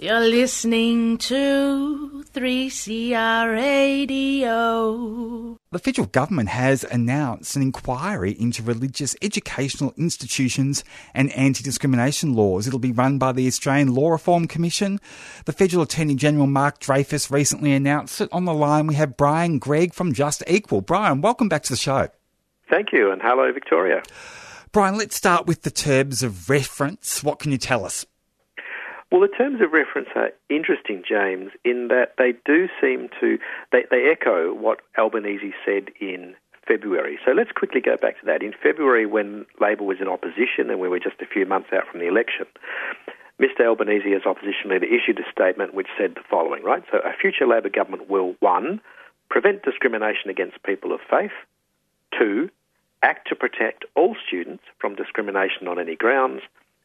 You're listening to 3CR Radio. The federal government has announced an inquiry into religious educational institutions and anti discrimination laws. It'll be run by the Australian Law Reform Commission. The Federal Attorney General Mark Dreyfus recently announced it. On the line, we have Brian Greig from Just Equal. Brian, welcome back to the show. Thank you, and hello, Victoria. Brian, let's start with the terms of reference. What can you tell us? Well, the terms of reference are interesting, James, in that they do seem to they, they echo what Albanese said in February. So let's quickly go back to that. In February, when Labor was in opposition and we were just a few months out from the election, Mr. Albanese, as opposition leader, issued a statement which said the following, right? So a future Labor government will, one, prevent discrimination against people of faith, two, act to protect all students from discrimination on any grounds,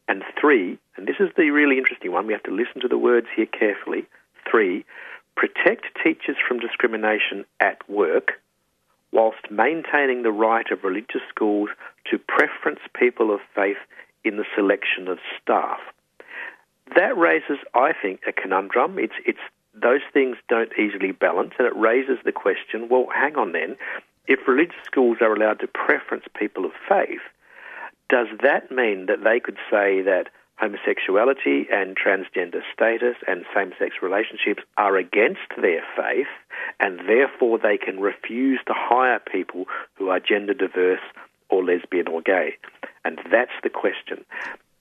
and three, and this is the really interesting one, we have to listen to the words here carefully. Three, protect teachers from discrimination at work whilst maintaining the right of religious schools to preference people of faith in the selection of staff. That raises, I think, a conundrum. It's, it's, those things don't easily balance, and it raises the question well, hang on then. If religious schools are allowed to preference people of faith, does that mean that they could say that homosexuality and transgender status and same sex relationships are against their faith and therefore they can refuse to hire people who are gender diverse or lesbian or gay? And that's the question.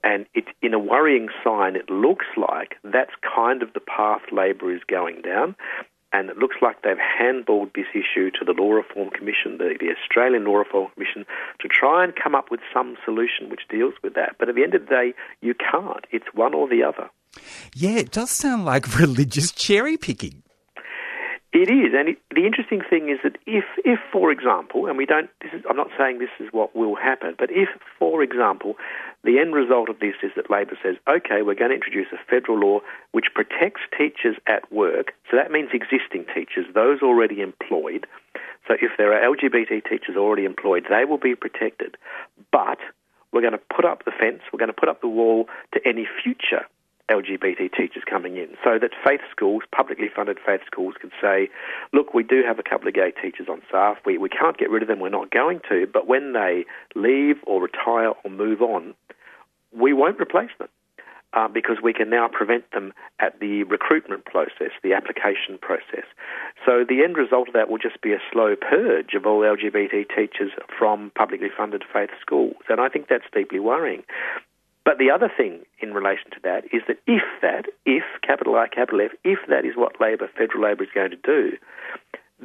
And it, in a worrying sign, it looks like that's kind of the path Labor is going down and it looks like they've handballed this issue to the Law Reform Commission, the, the, Australian Law Reform Commission, to try and come up with some solution which deals with that. But at the end of the day, you can't. It's one or the other. Yeah, it does sound like religious cherry picking. It is, and it, the interesting thing is that if, if, for example, and we don't, is, I'm not saying this is what will happen, but if, for example, the end result of this is that Labor says, okay, we're going to introduce a federal law which protects teachers at work, so that means existing teachers, those already employed. So if there are LGBT teachers already employed, they will be protected. But we're going to put up the fence, we're going to put up the wall to any future LGBT teachers coming in so that faith schools, publicly funded faith schools, can say, look, we do have a couple of gay teachers on staff. We, we can't get rid of them. We're not going to. But when they leave or retire or move on, we won't replace them. Uh, because we can now prevent them at the recruitment process, the application process. So the end result of that will just be a slow purge of all LGBT teachers from publicly funded faith schools. And I think that's deeply worrying. But the other thing in relation to that is that if that, if capital I, capital F, if that is what Labor, federal Labor is going to do,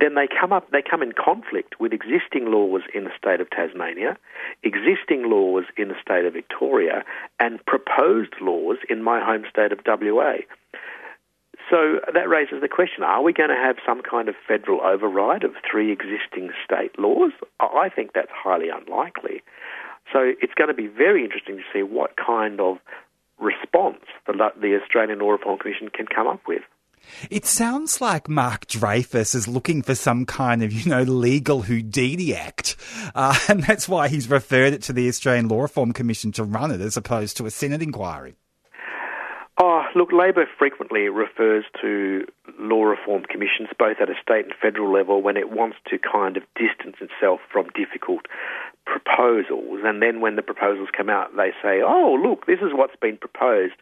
then they come up, they come in conflict with existing laws in the state of Tasmania, existing laws in the state of Victoria, and proposed laws in my home state of WA. So that raises the question: Are we going to have some kind of federal override of three existing state laws? I think that's highly unlikely. So it's going to be very interesting to see what kind of response the, the Australian Law Reform Commission can come up with. It sounds like Mark Dreyfus is looking for some kind of, you know, legal Houdini act. Uh, and that's why he's referred it to the Australian Law Reform Commission to run it as opposed to a Senate inquiry. Oh, look, Labor frequently refers to law reform commissions, both at a state and federal level, when it wants to kind of distance itself from difficult proposals. And then when the proposals come out, they say, oh, look, this is what's been proposed.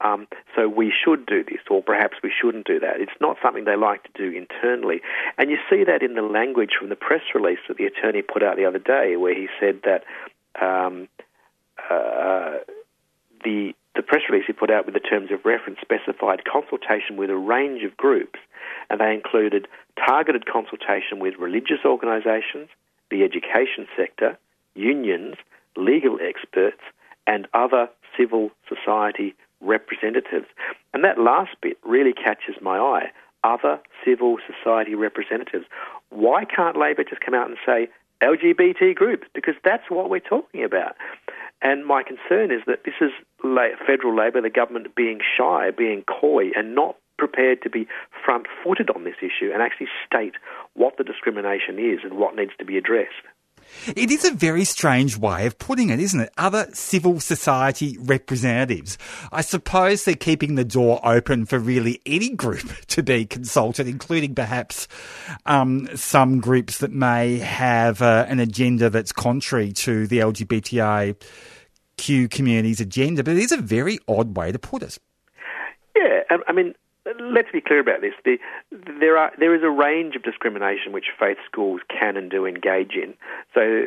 Um, so we should do this, or perhaps we shouldn't do that. It's not something they like to do internally. And you see that in the language from the press release that the attorney put out the other day, where he said that um, uh, the the press release he put out with the terms of reference specified consultation with a range of groups, and they included targeted consultation with religious organisations, the education sector, unions, legal experts, and other civil society representatives. And that last bit really catches my eye. Other civil society representatives. Why can't Labor just come out and say LGBT groups? Because that's what we're talking about. And my concern is that this is federal Labor, the government being shy, being coy, and not prepared to be front footed on this issue and actually state what the discrimination is and what needs to be addressed. It is a very strange way of putting it, isn't it? Other civil society representatives. I suppose they're keeping the door open for really any group to be consulted, including perhaps um, some groups that may have uh, an agenda that's contrary to the LGBTIQ community's agenda. But it is a very odd way to put it. Yeah, I mean, let's be clear about this. The, there are there is a range of discrimination which faith schools can and do engage in. So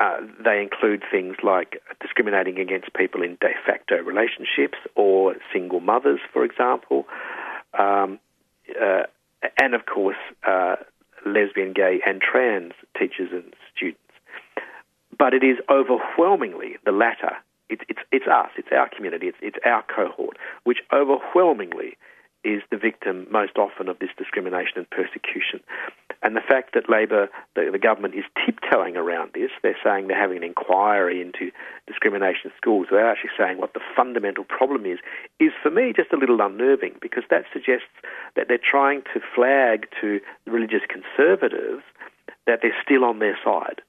uh, they include things like discriminating against people in de facto relationships or single mothers, for example, um, uh, and of course uh, lesbian, gay, and trans teachers and students. But it is overwhelmingly the latter. It's, it's, it's us, it's our community, it's, it's our cohort, which overwhelmingly is the victim most often of this discrimination and persecution. And the fact that Labor, the, the, government, is tiptoeing around this, they're saying they're having an inquiry into discrimination in schools without actually saying what the fundamental problem is, is for me just a little unnerving because that suggests that they're trying to flag to religious conservatives that they're still on their side.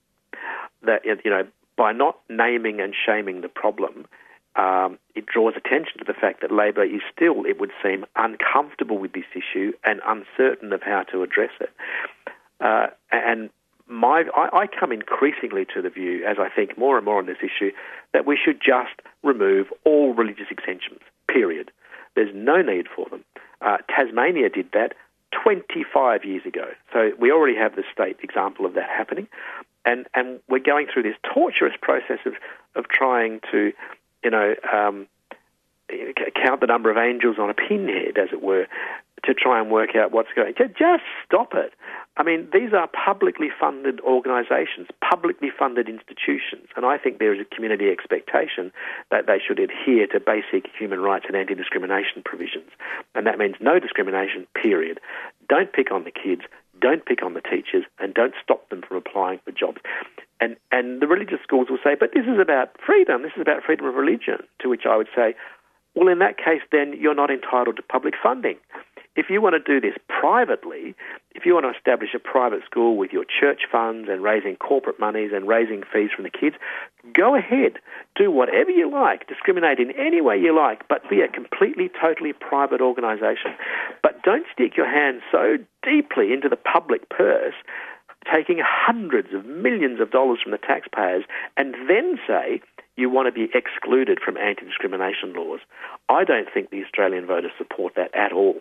That, you know, by not naming and shaming the problem, um, it draws attention to the fact that Labor is still, it would seem, uncomfortable with this issue and uncertain of how to address it. Uh, and my, I, I, come increasingly to the view, as I think more and more on this issue, that we should just remove all religious exemptions, period. There's no need for them. Uh, Tasmania did that 25 years ago. So we already have the state example of that happening. And, and we're going through this torturous process of, of trying to you know, um, count the number of angels on a pinhead, as it were, to try and work out what's going. On. Just stop it. I mean, these are publicly funded organisations, publicly funded institutions, and I think there is a community expectation that they should adhere to basic human rights and anti-discrimination provisions, and that means no discrimination. Period. Don't pick on the kids. Don't pick on the teachers, and don't stop them from applying for jobs. And, and the religious schools will say, but this is about freedom, this is about freedom of religion. To which I would say, well, in that case, then you're not entitled to public funding. If you want to do this privately, if you want to establish a private school with your church funds and raising corporate monies and raising fees from the kids, go ahead. Do whatever you like. Discriminate in any way you like, but be a completely, totally private organisation. But don't stick your hand so deeply into the public purse taking hundreds of millions of dollars from the taxpayers and then say you want to be excluded from anti discrimination laws. I don't think the Australian voters support that at all.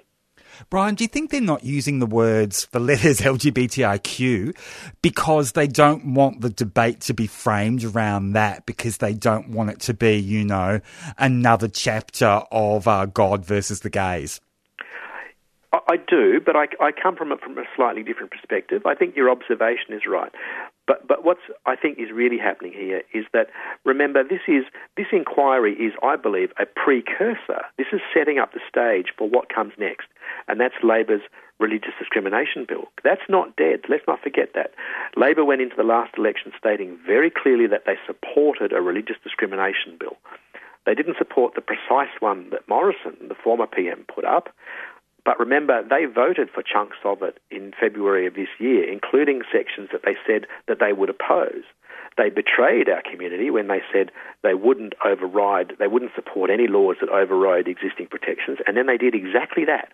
Brian, do you think they're not using the words, the letters LGBTIQ, because they don't want the debate to be framed around that, because they don't want it to be, you know, another chapter of uh, God versus the gays? I do, but I, I come from it from a slightly different perspective. I think your observation is right. But but what's I think is really happening here is that remember this is this inquiry is I believe a precursor. This is setting up the stage for what comes next, and that's Labor's religious discrimination bill. That's not dead. Let's not forget that. Labor went into the last election stating very clearly that they supported a religious discrimination bill. They didn't support the precise one that Morrison, the former PM, put up. But remember, they voted for chunks of it in February of this year, including sections that they said that they would oppose. They betrayed our community when they said they wouldn't override, they wouldn't support any laws that overrode existing protections, and then they did exactly that.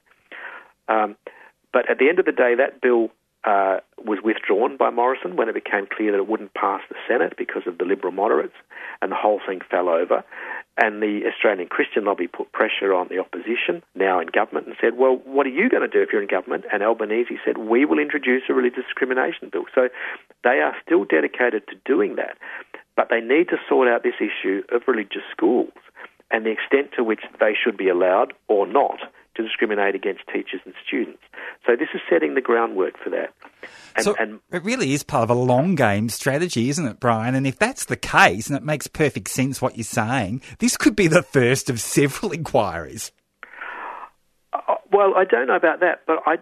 Um, but at the end of the day, that bill uh, was withdrawn by Morrison when it became clear that it wouldn't pass the Senate because of the Liberal moderates, and the whole thing fell over. And the Australian Christian lobby put pressure on the opposition, now in government, and said, Well, what are you going to do if you're in government? And Albanese said, We will introduce a religious discrimination bill. So they are still dedicated to doing that. But they need to sort out this issue of religious schools and the extent to which they should be allowed or not to discriminate against teachers and students. So this is setting the groundwork for that. And, so and, it really is part of a long game strategy, isn't it, Brian? And if that's the case, and it makes perfect sense what you're saying, this could be the first of several inquiries. Uh, well, I don't know about that, but I,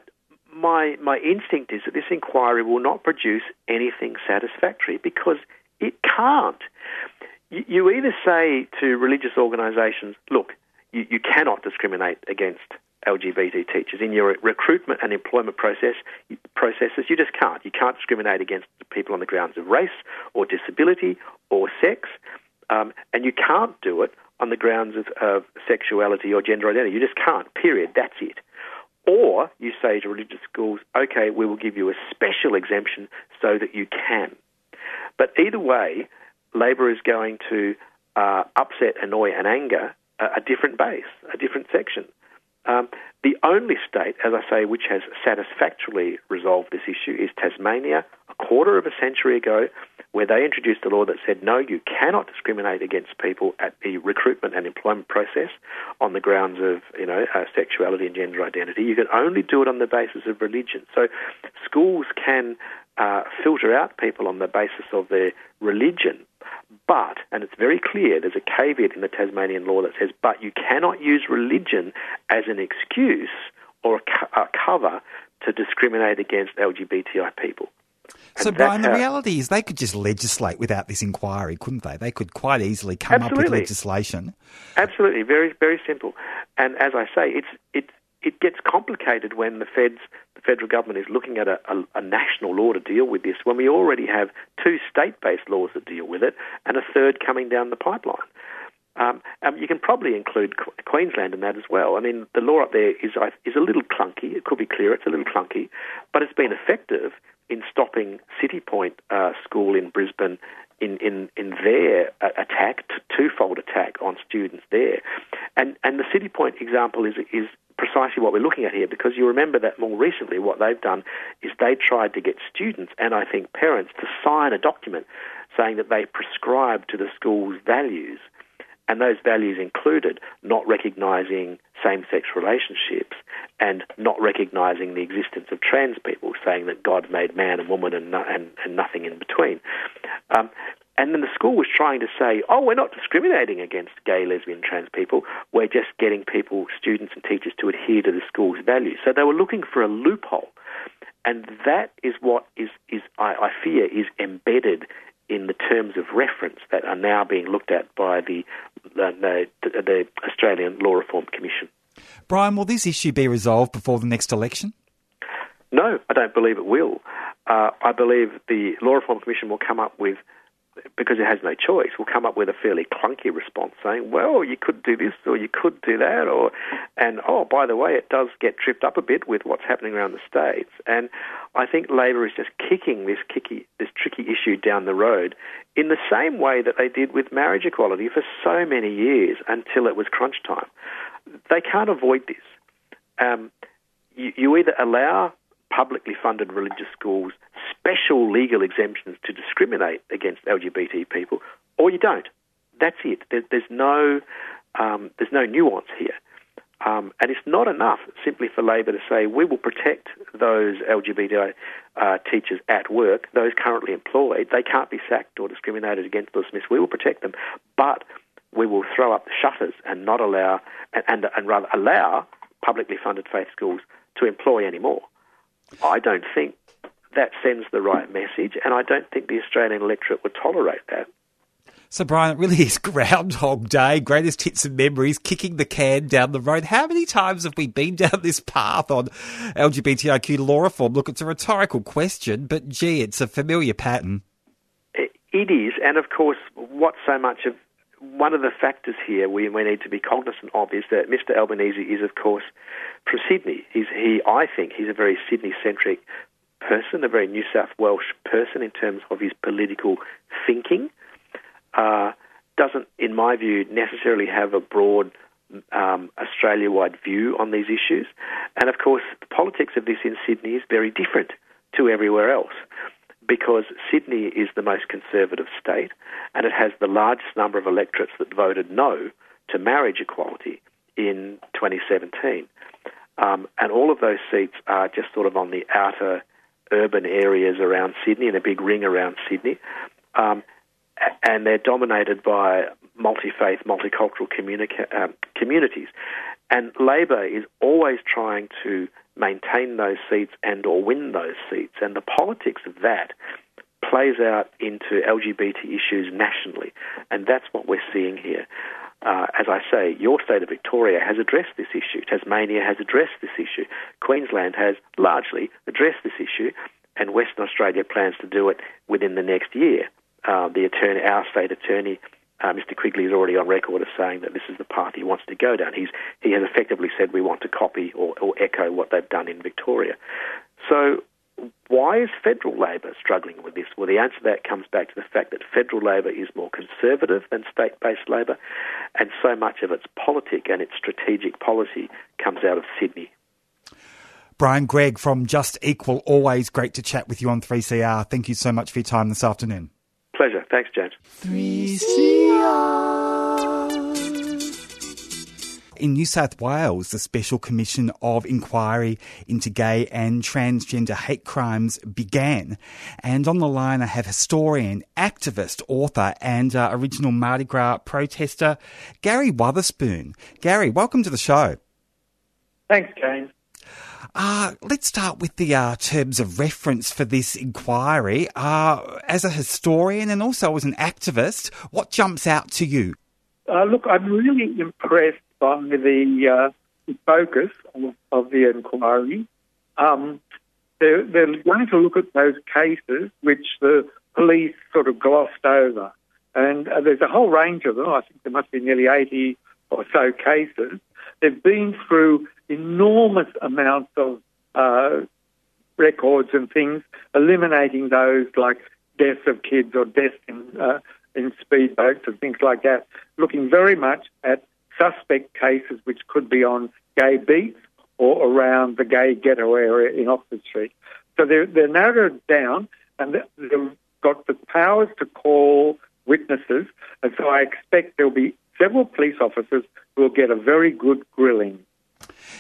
my my instinct is that this inquiry will not produce anything satisfactory because it can't. You, you either say to religious organisations, "Look, you, you cannot discriminate against LGBT teachers in your recruitment and employment process processes. You just can't. You can't discriminate against people on the grounds of race or disability or sex, um, and you can't do it on the grounds of, of sexuality or gender identity. You just can't. Period. That's it. Or you say to religious schools, okay, we will give you a special exemption so that you can. But either way, Labor is going to uh, upset, annoy, and anger a, a, different base, a different section. Um, the only state, as I say, which has satisfactorily resolved this issue is Tasmania, a quarter of a century ago, where they introduced a law that said no, you cannot discriminate against people at the recruitment and employment process on the grounds of you know uh, sexuality and gender identity. You can only do it on the basis of religion. So schools can uh, filter out people on the basis of their religion. But, and it's very clear, there's a caveat in the Tasmanian law that says, but you cannot use religion as an excuse or a, co- a cover to discriminate against LGBTI people. So, Brian, the reality is they could just legislate without this inquiry, couldn't they? They could quite easily come Absolutely. up with legislation. Absolutely, very, very simple. And as I say, it's it's it gets complicated when the feds, the federal government is looking at a, a, a, national law to deal with this, when we already have two state-based laws that deal with it, and a third coming down the pipeline. Um, um, you can probably include Queensland in that as well. I mean, the law up there is is a little clunky. It could be clearer. It's a little clunky, but it's been effective in stopping Citipointe uh, School in Brisbane in, in, in their uh, attack, twofold attack on students there. And, and the Citipointe example is, is precisely what we're looking at here because you remember that more recently what they've done is they tried to get students and I think parents to sign a document saying that they prescribe to the school's values. And those values included not recognising same sex relationships and not recognising the existence of trans people, saying that God made man and woman and, no, and, and nothing in between. Um, and then the school was trying to say, oh, we're not discriminating against gay, lesbian, trans people. We're just getting people, students and teachers to adhere to the school's values. So they were looking for a loophole. And that is what is, is I, I fear, is embedded in the terms of reference that are now being looked at by the, the, the Australian Law Reform Commission. Brian, will this issue be resolved before the next election? No, I don't believe it will. Uh, I believe the Law Reform Commission will come up with because it has no choice, will come up with a fairly clunky response saying, well, you could do this or you could do that, or, and oh, by the way, it does get tripped up a bit with what's happening around the states. And I think Labor is just kicking this kicky, this tricky issue down the road in the same way that they did with marriage equality for so many years until it was crunch time. They can't avoid this. Um, you, you either allow publicly funded religious schools special legal exemptions to discriminate against LGBT people, or you don't. That's it. There, there's no um, there's no nuance here. Um, and it's not enough simply for Labor to say we will protect those LGBT uh, teachers at work, those currently employed. They can't be sacked or discriminated against or dismissed. We will protect them, but we will throw up the shutters and not allow, and, and, and rather allow publicly funded faith schools to employ anymore. I don't think that sends the right message, and I don't think the Australian electorate would tolerate that. So, Brian, it really is Groundhog Day, greatest hits and memories, kicking the can down the road. How many times have we been down this path on LGBTIQ law reform? Look, it's a rhetorical question, but gee, it's a familiar pattern. It is, and of course, what so much of one of the factors here we, we need to be cognizant of is that Mr. Albanese is, of course, from Sydney. He's, he, I think, he's a very Sydney-centric person, a very New South Welsh person in terms of his political thinking. Uh, doesn't, in my view, necessarily have a broad um, Australia wide view on these issues. And of course, the politics of this in Sydney is very different to everywhere else because Sydney is the most conservative state and it has the largest number of electorates that voted no to marriage equality in 2017. Um, and all of those seats are just sort of on the outer urban areas around Sydney, in a big ring around Sydney. Um, and they're dominated by multi faith, multicultural communica- um, communities. And Labor is always trying to maintain those seats and or win those seats. And the politics of that plays out into LGBT issues nationally. And that's what we're seeing here. uh, as I say, your state of Victoria has addressed this issue. Tasmania has addressed this issue. Queensland has largely addressed this issue, and Western Australia plans to do it within the next year. Uh, the attorney, our state attorney, uh, Mr. Quigley is already on record as saying that this is the path he wants to go down. He's, he has effectively said we want to copy or, or echo what they've done in Victoria. So why is federal Labor struggling with this? Well, the answer to that comes back to the fact that federal Labor is more conservative than state based Labor, and so much of its politic and its strategic policy comes out of Sydney. Brian Greig from Just Equal, always great to chat with you on 3CR. Thank you so much for your time this afternoon. Pleasure. Thanks, James. 3CR. In New South Wales, the Special Commission of Inquiry into Gay and Transgender Hate Crimes began. And on the line, I have historian, activist, author, and uh, original Mardi Gras protester, Garry Wotherspoon. Garry, welcome to the show. Thanks, James. Uh, let's start with the uh, terms of reference for this inquiry. Uh, as a historian and also as an activist, what jumps out to you? Uh, look, I'm really impressed by the, uh, focus of, of, the inquiry. Um, they're, they're, going to look at those cases which the police sort of glossed over. And uh, there's a whole range of them. I think there must be nearly 80 or so cases. They've been through enormous amounts of uh, records and things, eliminating those like deaths of kids or deaths in, uh, in speedboats and things like that, looking very much at suspect cases which could be on gay beats or around the gay ghetto area in Oxford Street. So they're, they're narrowed down and they've got the powers to call witnesses. And so I expect there'll be several police officers will get a very good grilling.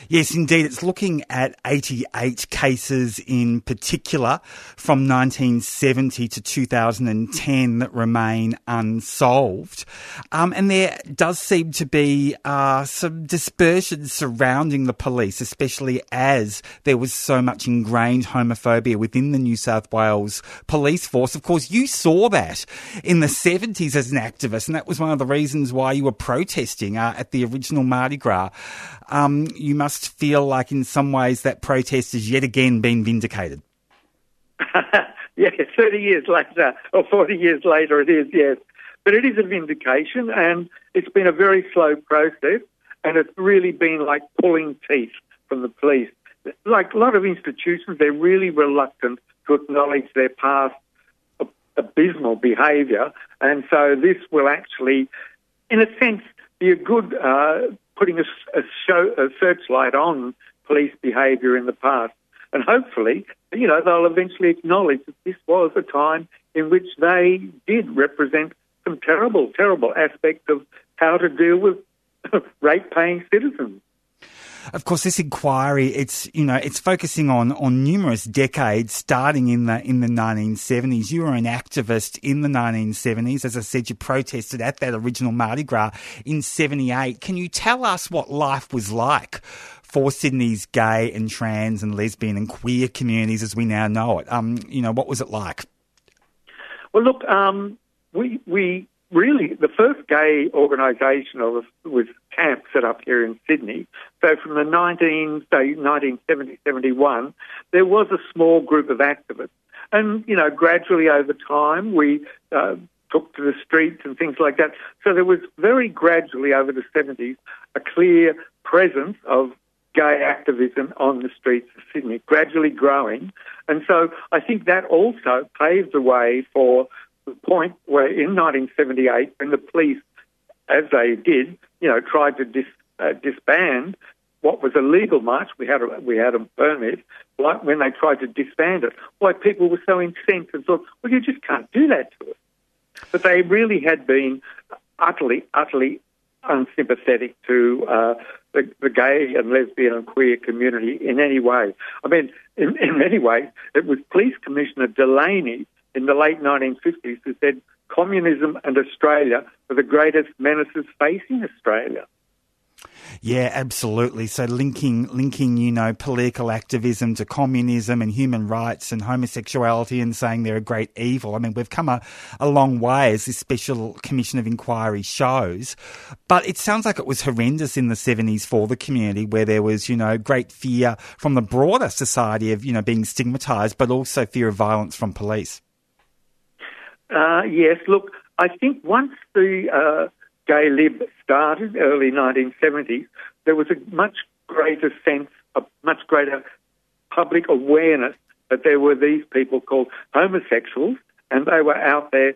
Yes, indeed. It's looking at 88 cases in particular from 1970 to 2010 that remain unsolved. Um, and there does seem to be uh, some dispersion surrounding the police, especially as there was so much ingrained homophobia within the New South Wales police force. Of course, you saw that in the 70s as an activist, and that was one of the reasons why you were protesting uh, at the original Mardi Gras. Um, you must feel like, in some ways, that protest has yet again been vindicated. yes, 30 years later, or 40 years later, it is, yes. But it is a vindication, and it's been a very slow process, and it's really been like pulling teeth from the police. Like a lot of institutions, they're really reluctant to acknowledge their past abysmal behaviour, and so this will actually, in a sense, be a good uh, putting a, a, show, a searchlight on police behaviour in the past. And hopefully, you know, they'll eventually acknowledge that this was a time in which they did represent some terrible, terrible aspects of how to deal with rate-paying citizens. Of course, this inquiry, it's, you know, it's focusing on, on numerous decades, starting in the, in the 1970s. You were an activist in the 1970s. As I said, you protested at that original Mardi Gras in 78. Can you tell us what life was like for Sydney's gay and trans and lesbian and queer communities as we now know it? Um, you know, what was it like? Well, look, um, we, we really, the first gay organisation was, was camp set up here in Sydney. So from the 19, say 1970, 71, there was a small group of activists. And, you know, gradually over time, we uh, took to the streets and things like that. So there was very gradually over the 70s a clear presence of gay activism on the streets of Sydney, gradually growing. And so I think that also paved the way for the point where in 1978, when the police, as they did, you know, tried to dis, uh, disband what was a legal march, we had a, we had a permit, like when they tried to disband it, why people were so incensed and thought, well, you just can't do that to us. But they really had been utterly, utterly unsympathetic to uh, the, the, gay and lesbian and queer community in any way. I mean, in, in many ways, it was Police Commissioner Delaney in the late 1950s who said communism and Australia are the greatest menaces facing Australia. Yeah, absolutely. So linking linking, you know, political activism to communism and human rights and homosexuality and saying they're a great evil. I mean, we've come a, a long way as this special commission of inquiry shows. But it sounds like it was horrendous in the seventies for the community where there was, you know, great fear from the broader society of, you know, being stigmatized, but also fear of violence from police. Uh, yes, look, I think once the uh, gay lib started, early 1970s, there was a much greater sense, a much greater public awareness that there were these people called homosexuals, and they were out there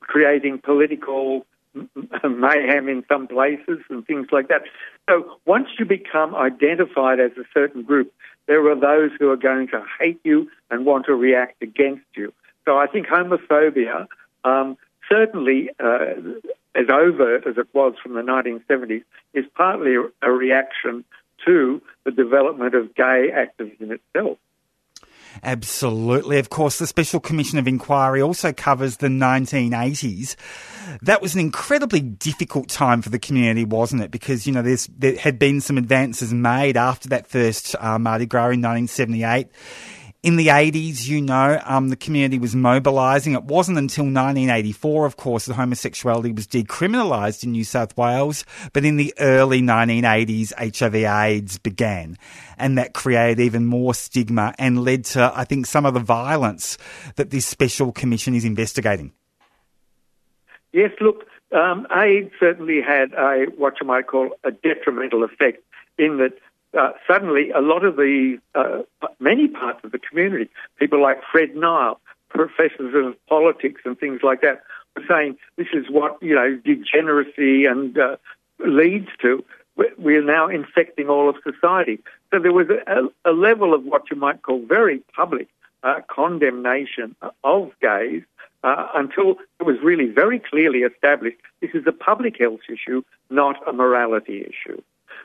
creating political mayhem in some places and things like that. So once you become identified as a certain group, there are those who are going to hate you and want to react against you. So I think homophobia um, certainly uh, as overt as it was from the 1970s, is partly a reaction to the development of gay activism itself. Absolutely. Of course, the Special Commission of Inquiry also covers the 1980s. That was an incredibly difficult time for the community, wasn't it? Because, you know, there had been some advances made after that first uh, Mardi Gras in 1978 in the 80s, you know, um, the community was mobilising. It wasn't until 1984, of course, that homosexuality was decriminalised in New South Wales. But in the early 1980s, HIV AIDS began. And that created even more stigma and led to, I think, some of the violence that this special commission is investigating. Yes, look, um, AIDS certainly had a, what you might call a detrimental effect in that uh, suddenly a lot of the uh, many parts of the community, people like Fred Nile, professors of politics and things like that, were saying this is what you know degeneracy and uh, leads to. We're now infecting all of society. So there was a, a level of what you might call very public uh, condemnation of gays uh, until it was really very clearly established this is a public health issue, not a morality issue.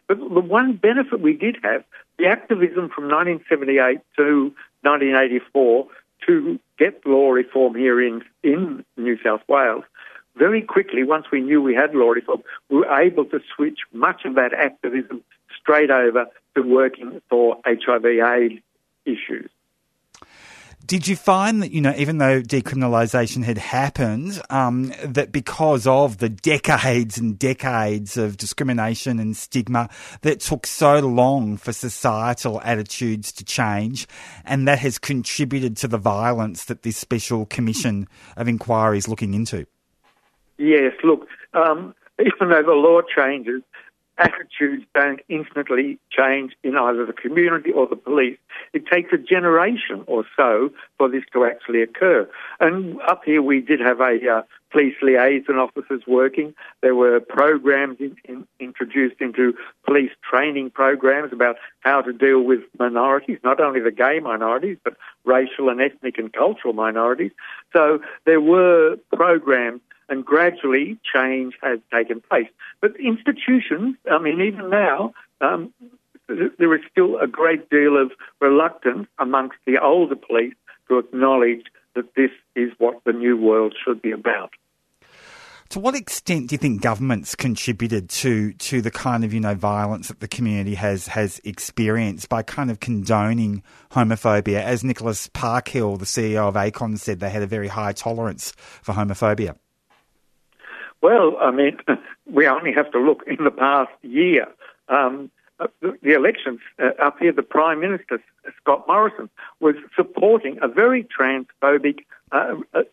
But the one benefit we did have, the activism from 1978 to 1984 to get law reform here in, in New South Wales, very quickly, once we knew we had law reform, we were able to switch much of that activism straight over to working for HIV AIDS issues. Did you find that, you know, even though decriminalisation had happened, um, that because of the decades and decades of discrimination and stigma, that took so long for societal attitudes to change, and that has contributed to the violence that this special commission of inquiry is looking into? Yes, look, um, even though the law changes, attitudes don't instantly change in either the community or the police. It takes a generation or so for this to actually occur. And up here we did have a uh, police liaison officers working. There were programs in, in, introduced into police training programs about how to deal with minorities, not only the gay minorities, but racial and ethnic and cultural minorities. So there were programs and gradually change has taken place. But institutions, I mean, even now, um, there is still a great deal of reluctance amongst the older police to acknowledge that this is what the new world should be about. To what extent do you think governments contributed to to the kind of you know violence that the community has has experienced by kind of condoning homophobia? As Nicholas Parkhill, the CEO of ACON, said, they had a very high tolerance for homophobia. Well, I mean, we only have to look in the past year. Um, the, elections uh, up here, the Prime Minister, Scott Morrison, was supporting a very transphobic uh, uh,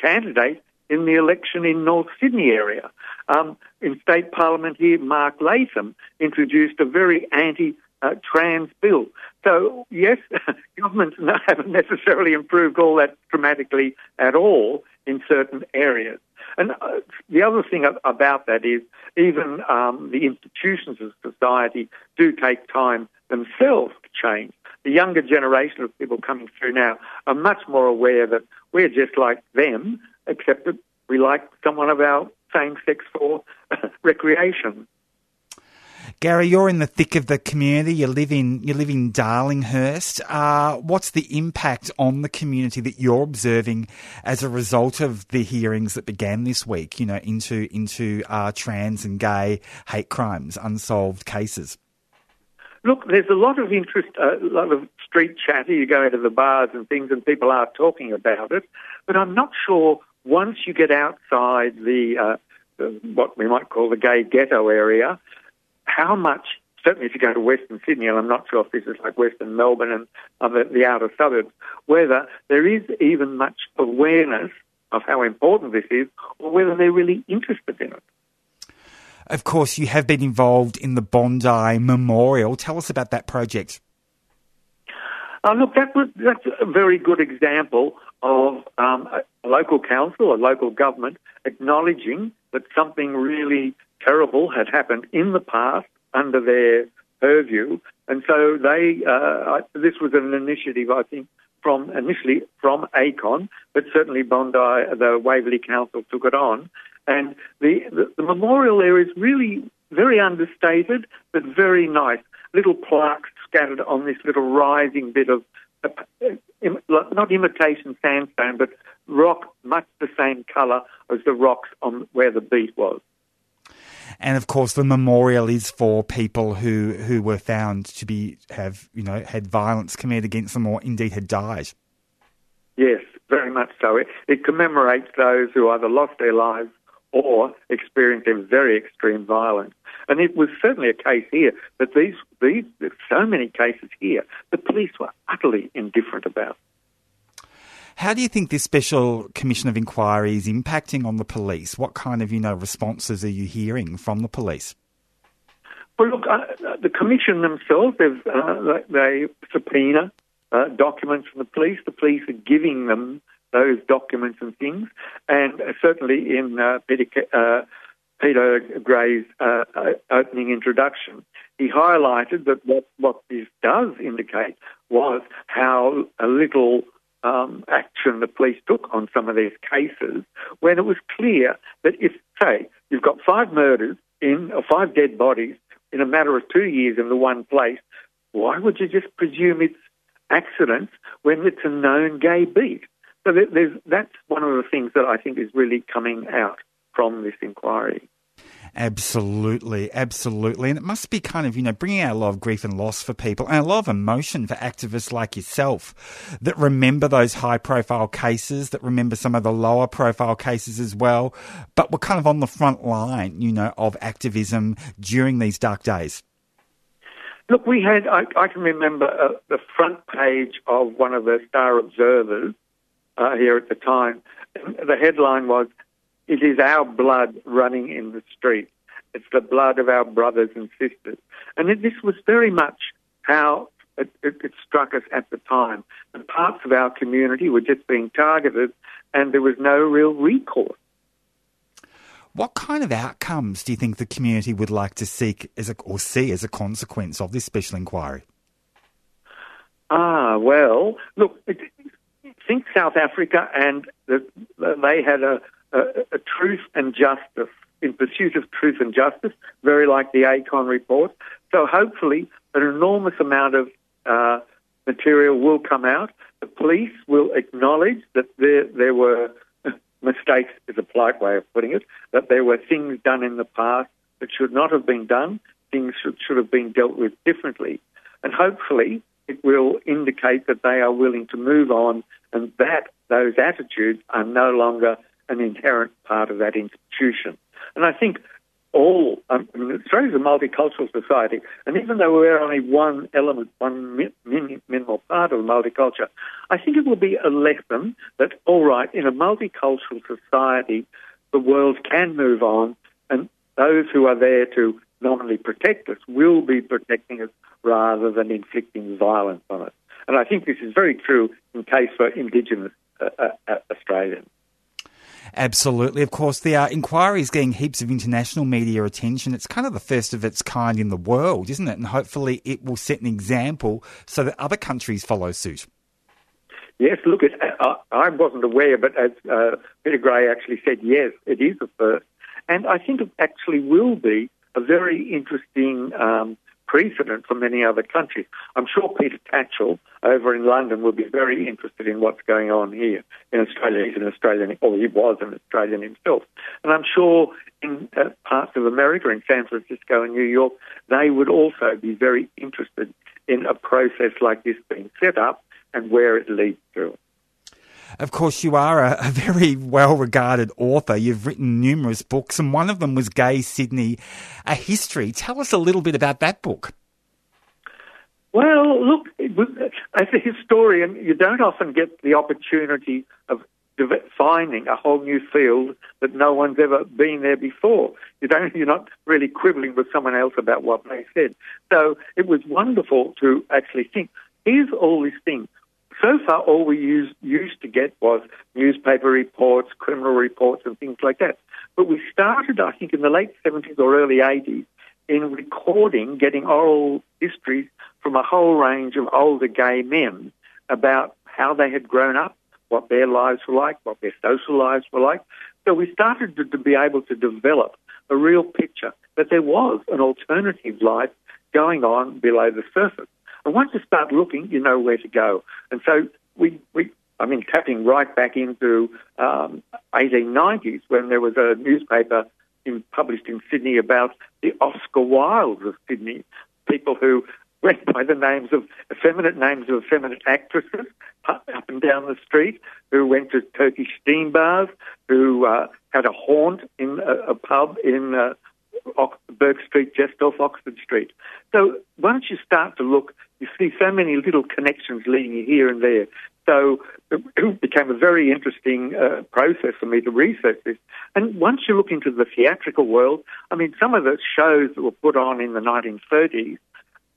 candidate in the election in North Sydney area. Um, in state parliament here, Mark Latham introduced a very anti uh, trans bill. So, yes, governments haven't necessarily improved all that dramatically at all in certain areas. And uh, the other thing about that is even um, the institutions of society do take time themselves to change. The younger generation of people coming through now are much more aware that we're just like them, except that we like someone of our same sex for recreation. Garry, you're in the thick of the community. You live in you live in Darlinghurst. Uh, what's the impact on the community that you're observing as a result of the hearings that began this week? You know, into into uh, trans and gay hate crimes, unsolved cases. Look, there's a lot of interest, uh, a lot of street chatter. You go into the bars and things, and people are talking about it. But I'm not sure once you get outside the, uh, what we might call the gay ghetto area, how much, certainly if you go to Western Sydney, and I'm not sure if this is like Western Melbourne and other, the outer suburbs, whether there is even much awareness of how important this is or whether they're really interested in it. Of course, you have been involved in the Bondi Memorial. Tell us about that project. Uh, look, that was, that's a very good example of um, a local council, a local government acknowledging that something really terrible had happened in the past under their purview, and so they. Uh, this was an initiative, I think, from initially from ACON, but certainly Bondi, the Waverley Council took it on, and the, the, the memorial there is really very understated, but very nice. Little plaques scattered on this little rising bit of not imitation sandstone, but rock much the same colour as the rocks on where the beat was. And of course, the memorial is for people who, who were found to be have you know had violence committed against them or indeed had died. Yes, very much so. It, it commemorates those who either lost their lives or experienced very extreme violence. And it was certainly a case here that these, these, so many cases here, the police were utterly indifferent about. How do you think this special commission of inquiry is impacting on the police? What kind of, you know, responses are you hearing from the police? Well, look, uh, the commission themselves, uh, they subpoena uh, documents from the police. The police are giving them those documents and things, and uh, certainly in uh, Peter, uh, Peter Gray's opening introduction, he highlighted that what, what this does indicate was how a little um, action the police took on some of these cases when it was clear that if, say, you've got five murders in, or five dead bodies in a matter of two years in the one place, why would you just presume it's accidents when it's a known gay beat? So that's one of the things that I think is really coming out from this inquiry. Absolutely, absolutely. And it must be kind of, you know, bringing out a lot of grief and loss for people and a lot of emotion for activists like yourself that remember those high profile cases, that remember some of the lower profile cases as well, but were kind of on the front line, you know, of activism during these dark days. Look, we had, I, I can remember uh, the front page of one of the Star Observers uh, here at the time. The headline was it is our blood running in the street. It's the blood of our brothers and sisters. And it, this was very much how it, it, it, struck us at the time. And parts of our community were just being targeted, and there was no real recourse. What kind of outcomes do you think the community would like to seek as a, or see as a consequence of this special inquiry? Ah, well, look, think South Africa, and the, they had a, a, a truth and justice, in pursuit of truth and justice, very like the ACON report. So hopefully, an enormous amount of uh, material will come out. The police will acknowledge that there, there were mistakes, is a polite way of putting it, that there were things done in the past that should not have been done, things should, should have been dealt with differently. And hopefully, it will indicate that they are willing to move on and that those attitudes are no longer an inherent part of that institution. And I think all, um, I mean, a multicultural society, and even though we're only one element, one min- minimal part of multicultural, I think it will be a lesson that, all right, in a multicultural society, the world can move on, and those who are there to nominally protect us will be protecting us rather than inflicting violence on us. And I think this is very true in case for Indigenous uh, uh, uh, Australians. Absolutely. Of course, the uh, inquiry is getting heaps of international media attention. It's kind of the first of its kind in the world, isn't it? And hopefully it will set an example so that other countries follow suit. Yes, look, it, uh, I wasn't aware, but as uh, Peter Gray actually said, yes, it is the first. And I think it actually will be a very interesting um, precedent for many other countries. I'm sure Peter Tatchell over in London will be very interested in what's going on here in Australia. He's an Australian, or he was an Australian himself. And I'm sure in uh, parts of America, in San Francisco and New York, they would also be very interested in a process like this being set up and where it leads to. Of course, you are a, a very well regarded author. You've written numerous books, and one of them was Gay Sydney, a history. Tell us a little bit about that book. Well, look, as a historian, you don't often get the opportunity of finding a whole new field that no one's ever been there before. You don't, you're not really quibbling with someone else about what they said. So it was wonderful to actually think, here's all these things so far, all we used, used to get was newspaper reports, criminal reports, and things like that. But we started, I think, in the late 70s or early 80s in recording, getting oral histories from a whole range of older gay men about how they had grown up, what their lives were like, what their social lives were like. So we started to, to be able to develop a real picture that there was an alternative life going on below the surface. And once you start looking, you know where to go. And so we, we I mean, tapping right back into um, 1890s when there was a newspaper in, published in Sydney about the Oscar Wildes of Sydney, people who went by the names of effeminate names of effeminate actresses up and down the street, who went to Turkish steam bars, who uh, had a haunt in a, a pub in uh, Bourke Street, just off Oxford Street. So once you start to look you see so many little connections leading here and there. So it became a very interesting uh, process for me to research this. And once you look into the theatrical world, I mean, some of the shows that were put on in the 1930s,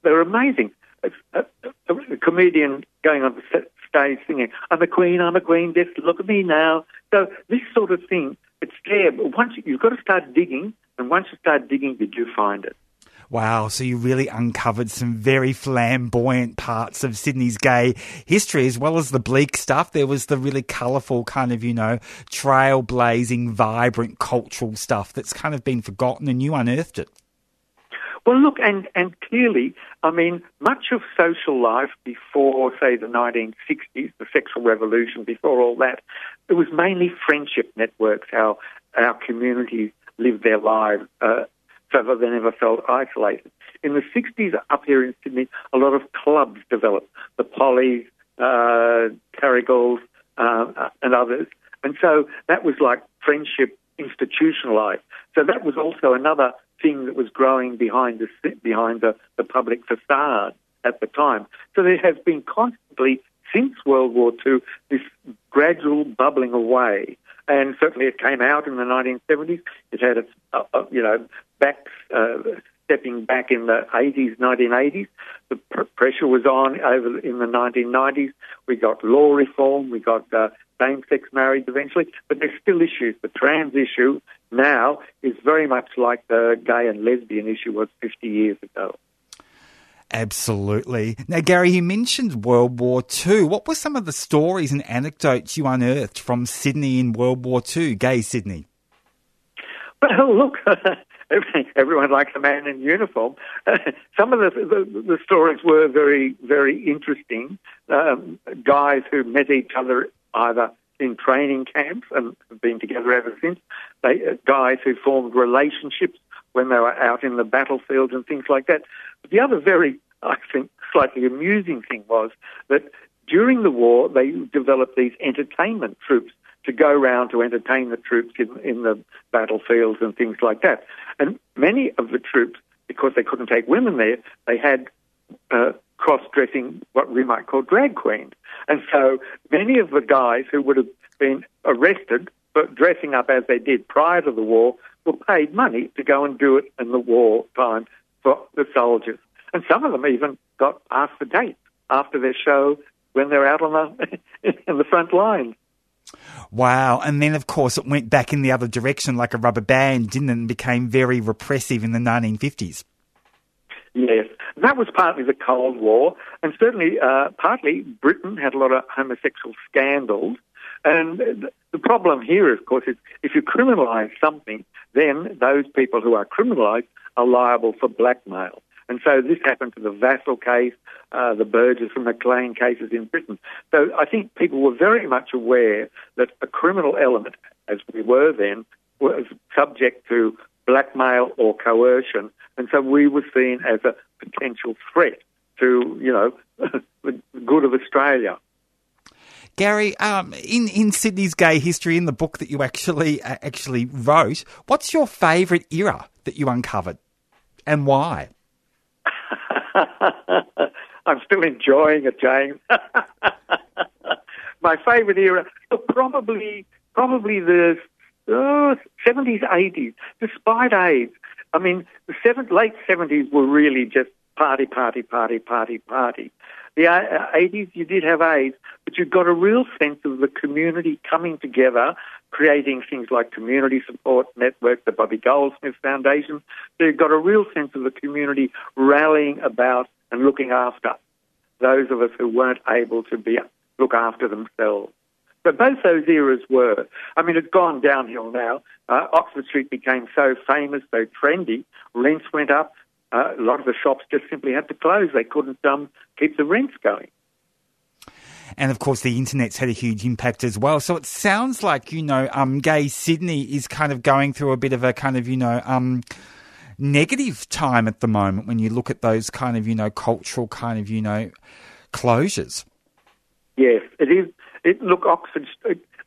they're amazing. A, a, a comedian going on the stage singing, I'm a queen, I'm a queen, just look at me now. So this sort of thing, it's there. But once you, you've got to start digging, and once you start digging, you do find it. Wow, so you really uncovered some very flamboyant parts of Sydney's gay history, as well as the bleak stuff. There was the really colourful, kind of, you know, trailblazing, vibrant cultural stuff that's kind of been forgotten, and you unearthed it. Well, look, and, and clearly, I mean, much of social life before, say, the 1960s, the sexual revolution, before all that, it was mainly friendship networks, how our communities lived their lives. Uh, so they never felt isolated. In the 60s, up here in Sydney, a lot of clubs developed, the Pollies, uh, Terrigals, uh, and others. And so that was like friendship institutionalized. So that was also another thing that was growing behind the, behind the, the public facade at the time. So there has been constantly, since World War II, this gradual bubbling away and certainly it came out in the 1970s. It had its, uh, uh, you know, back uh, stepping back in the 80s, 1980s. The pr- pressure was on over in the 1990s. We got law reform. We got uh, same-sex marriage eventually, but there's still issues. The trans issue now is very much like the gay and lesbian issue was 50 years ago. Absolutely. Now, Garry, you mentioned World War II. What were some of the stories and anecdotes you unearthed from Sydney in World War II, gay Sydney? Well, look, everyone likes a man in uniform. some of the, the, the, stories were very, very interesting. Um, guys who met each other either in training camps and have been together ever since. They, uh, guys who formed relationships when they were out in the battlefield and things like that. But the other very, I think, slightly amusing thing was that during the war they developed these entertainment troops to go around to entertain the troops in, in the battlefields and things like that. And many of the troops, because they couldn't take women there, they had uh, cross-dressing, what we might call drag queens. And so many of the guys who would have been arrested for dressing up as they did prior to the war were paid money to go and do it in the war time for the soldiers. And some of them even got asked for dates after their show when they're out on the in the front line. Wow. And then, of course, it went back in the other direction like a rubber band, didn't it? And became very repressive in the 1950s. Yes. That was partly the Cold War, and certainly uh, partly Britain had a lot of homosexual scandals. And the problem here, of course, is if you criminalise something, then those people who are criminalised are liable for blackmail. And so this happened to the Vassall case, uh, the Burgess and Maclean cases in Britain. So I think people were very much aware that a criminal element, as we were then, was subject to blackmail or coercion. And so we were seen as a potential threat to, you know, the good of Australia. Garry, um, in in Sydney's gay history, in the book that you actually uh, actually wrote, what's your favourite era that you uncovered, and why? I'm still enjoying it, James. My favourite era, probably probably the oh, 70s, 80s, despite AIDS. I mean, the seven, late 70s were really just party, party, party, party, party. The 80s, uh, you did have AIDS, but you got a real sense of the community coming together, creating things like community support network, the Bobby Goldsmith Foundation. You got a real sense of the community rallying about and looking after those of us who weren't able to be look after themselves. But both those eras were. I mean, it's gone downhill now. Uh, Oxford Street became so famous, so trendy. Rents went up. Uh, a lot of the shops just simply had to close. They couldn't um, keep the rents going. And of course, the internet's had a huge impact as well. So it sounds like, you know, um, gay Sydney is kind of going through a bit of a kind of, you know, um, negative time at the moment when you look at those kind of, you know, cultural kind of, you know, closures. Yes, it is. It, look, Oxford,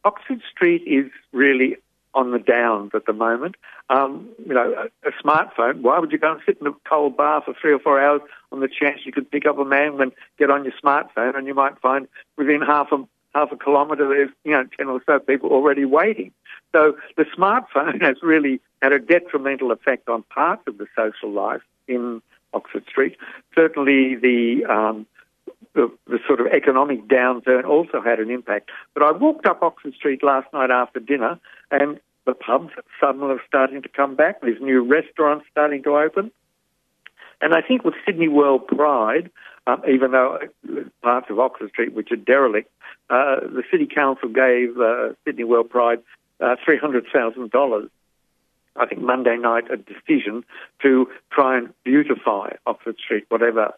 Oxford Street is really on the downs at the moment. Um, you know, a, a, smartphone. Why would you go and sit in a cold bar for three or four hours on the chance you could pick up a man and get on your smartphone and you might find within half a half a kilometre there's you know ten or so people already waiting. So the smartphone has really had a detrimental effect on parts of the social life in Oxford Street. Certainly the um, the, sort of economic downturn also had an impact. But I walked up Oxford Street last night after dinner, and the pubs suddenly are starting to come back. There's new restaurants starting to open. And I think with Sydney World Pride, um, even though parts of Oxford Street which are derelict, uh, the City Council gave uh, Sydney World Pride uh, $300,000, I think Monday night, a decision to try and beautify Oxford Street, whatever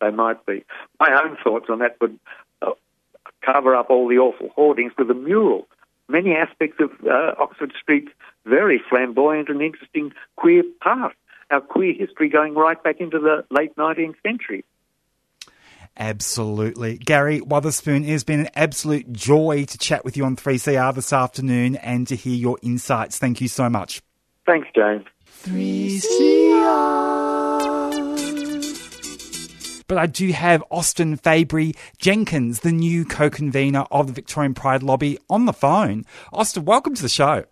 they might be. My own thoughts on that would uh, cover up all the awful hoardings with a mural. Many aspects of uh, Oxford Street very flamboyant and interesting queer past. Our queer history going right back into the late 19th century. Absolutely. Garry Wotherspoon, it has been an absolute joy to chat with you on 3CR this afternoon and to hear your insights. Thank you so much. Thanks, James. 3CR. But I do have Austin Fabry Jenkins, the new co-convener of the Victorian Pride Lobby, on the phone. Austin, welcome to the show.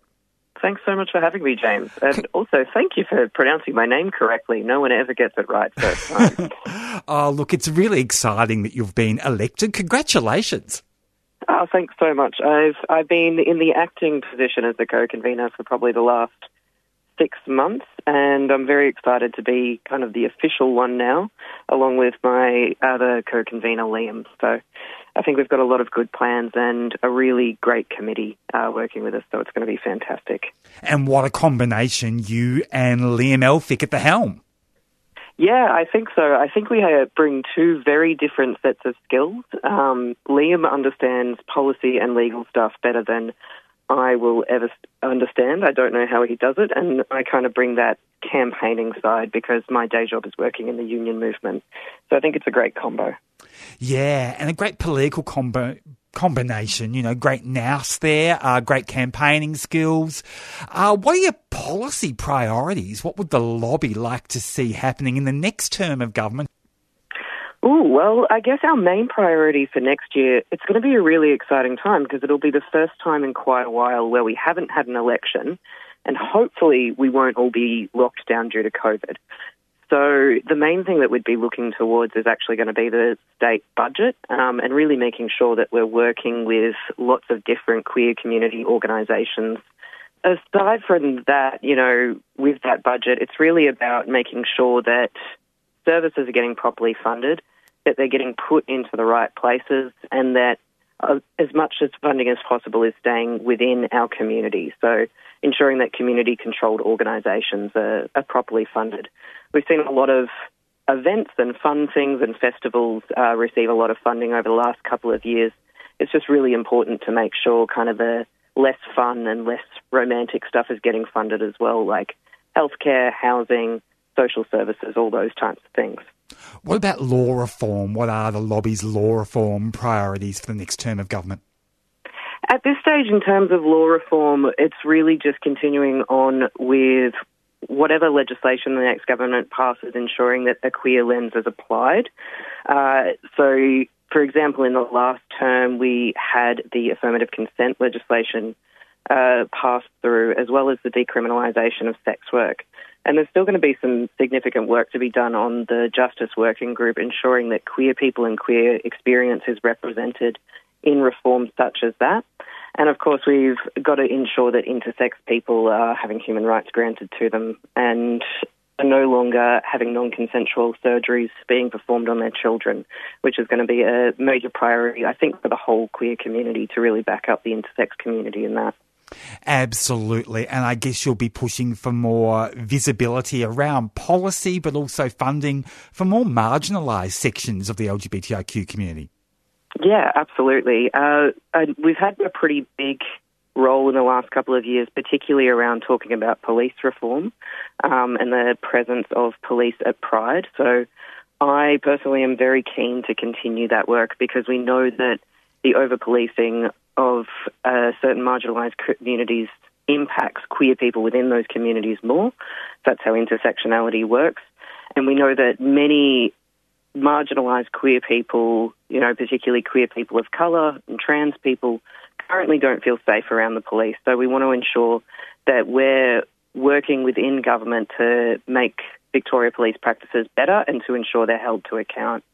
Thanks so much for having me, James. And also, thank you for pronouncing my name correctly. No one ever gets it right first time. oh, look, it's really exciting that you've been elected. Congratulations. Oh, thanks so much. I've I've been in the acting position as the co-convener for probably the last six months, and I'm very excited to be kind of the official one now, along with my other co convenor, Liam. So I think we've got a lot of good plans and a really great committee uh, working with us, so it's going to be fantastic. And what a combination, you and Liam Elphick at the helm. Yeah, I think so. I think we uh, bring two very different sets of skills. Um, Liam understands policy and legal stuff better than I will ever understand. I don't know how he does it, and I kind of bring that campaigning side because my day job is working in the union movement. So I think it's a great combo. Yeah, and a great political combo combination. You know, great nous there, uh, great campaigning skills. Uh, what are your policy priorities? What would the lobby like to see happening in the next term of government? Oh, well, I guess our main priority for next year, it's going to be a really exciting time because it'll be the first time in quite a while where we haven't had an election and hopefully we won't all be locked down due to COVID. So the main thing that we'd be looking towards is actually going to be the state budget um, and really making sure that we're working with lots of different queer community organisations. Aside from that, you know, with that budget, it's really about making sure that services are getting properly funded that they're getting put into the right places and that uh, as much as funding as possible is staying within our community. So ensuring that community controlled organisations are, are, properly funded. We've seen a lot of events and fun things and festivals uh, receive a lot of funding over the last couple of years. It's just really important to make sure kind of the less fun and less romantic stuff is getting funded as well, like healthcare, housing, social services, all those types of things. What about law reform? What are the lobby's law reform priorities for the next term of government? At this stage, in terms of law reform, it's really just continuing on with whatever legislation the next government passes, ensuring that a queer lens is applied. Uh, so, for example, in the last term, we had the affirmative consent legislation uh, passed through, as well as the decriminalisation of sex work. And there's still going to be some significant work to be done on the Justice Working Group, ensuring that queer people and queer experience is represented in reforms such as that. And of course, we've got to ensure that intersex people are having human rights granted to them and are no longer having non consensual surgeries being performed on their children, which is going to be a major priority, I think, for the whole queer community to really back up the intersex community in that. Absolutely. And I guess you'll be pushing for more visibility around policy, but also funding for more marginalised sections of the LGBTIQ community. Yeah, absolutely. Uh, we've had a pretty big role in the last couple of years, particularly around talking about police reform um, and the presence of police at Pride. So I personally am very keen to continue that work because we know that the over policing of uh, certain marginalised communities impacts queer people within those communities more. That's how intersectionality works. And we know that many marginalised queer people, you know, particularly queer people of colour and trans people, currently don't feel safe around the police. So we want to ensure that we're working within government to make Victoria police practices better and to ensure they're held to account.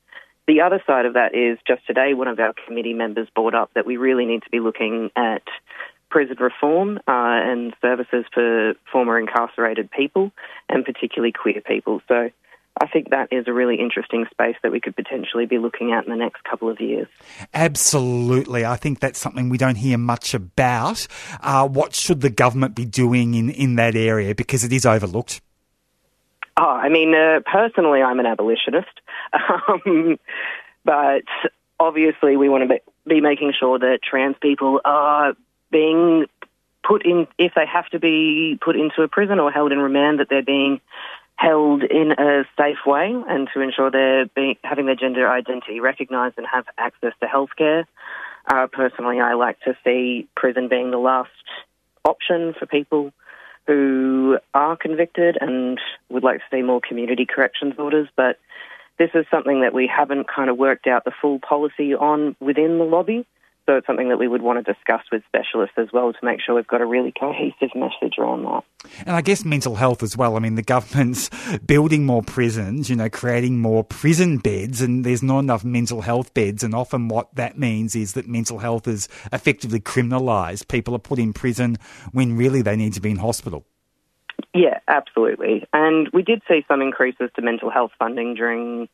The other side of that is just today, one of our committee members brought up that we really need to be looking at prison reform uh, and services for former incarcerated people and particularly queer people. So I think that is a really interesting space that we could potentially be looking at in the next couple of years. Absolutely. I think that's something we don't hear much about. Uh, what should the government be doing in, in that area because it is overlooked? Oh, I mean, uh, personally, I'm an abolitionist. Um, but obviously, we want to be making sure that trans people are being put in, if they have to be put into a prison or held in remand, that they're being held in a safe way and to ensure they're being, having their gender identity recognised and have access to healthcare. Uh, personally, I like to see prison being the last option for people who are convicted and would like to see more community corrections orders. But this is something that we haven't kind of worked out the full policy on within the lobby. So it's something that we would want to discuss with specialists as well to make sure we've got a really cohesive message around that. And I guess mental health as well. I mean, the government's building more prisons, you know, creating more prison beds, and there's not enough mental health beds. And often what that means is that mental health is effectively criminalised. People are put in prison when really they need to be in hospital. Yeah, absolutely. And we did see some increases to mental health funding during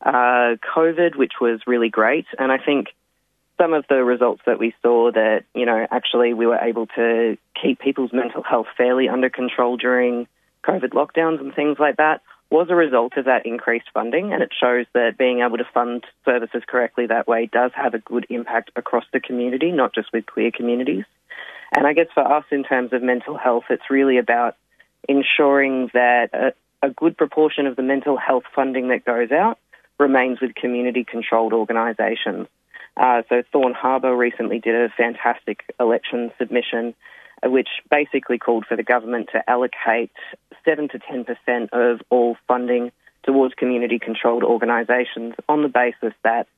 uh, COVID, which was really great. And I think some of the results that we saw that, you know, actually we were able to keep people's mental health fairly under control during COVID lockdowns and things like that was a result of that increased funding. And it shows that being able to fund services correctly that way does have a good impact across the community, not just with queer communities. And I guess for us, in terms of mental health, it's really about ensuring that a, a good proportion of the mental health funding that goes out remains with community controlled organisations. Uh, so Thorn Harbour recently did a fantastic election submission, uh, which basically called for the government to allocate 7 to 10% of all funding towards community controlled organisations on the basis that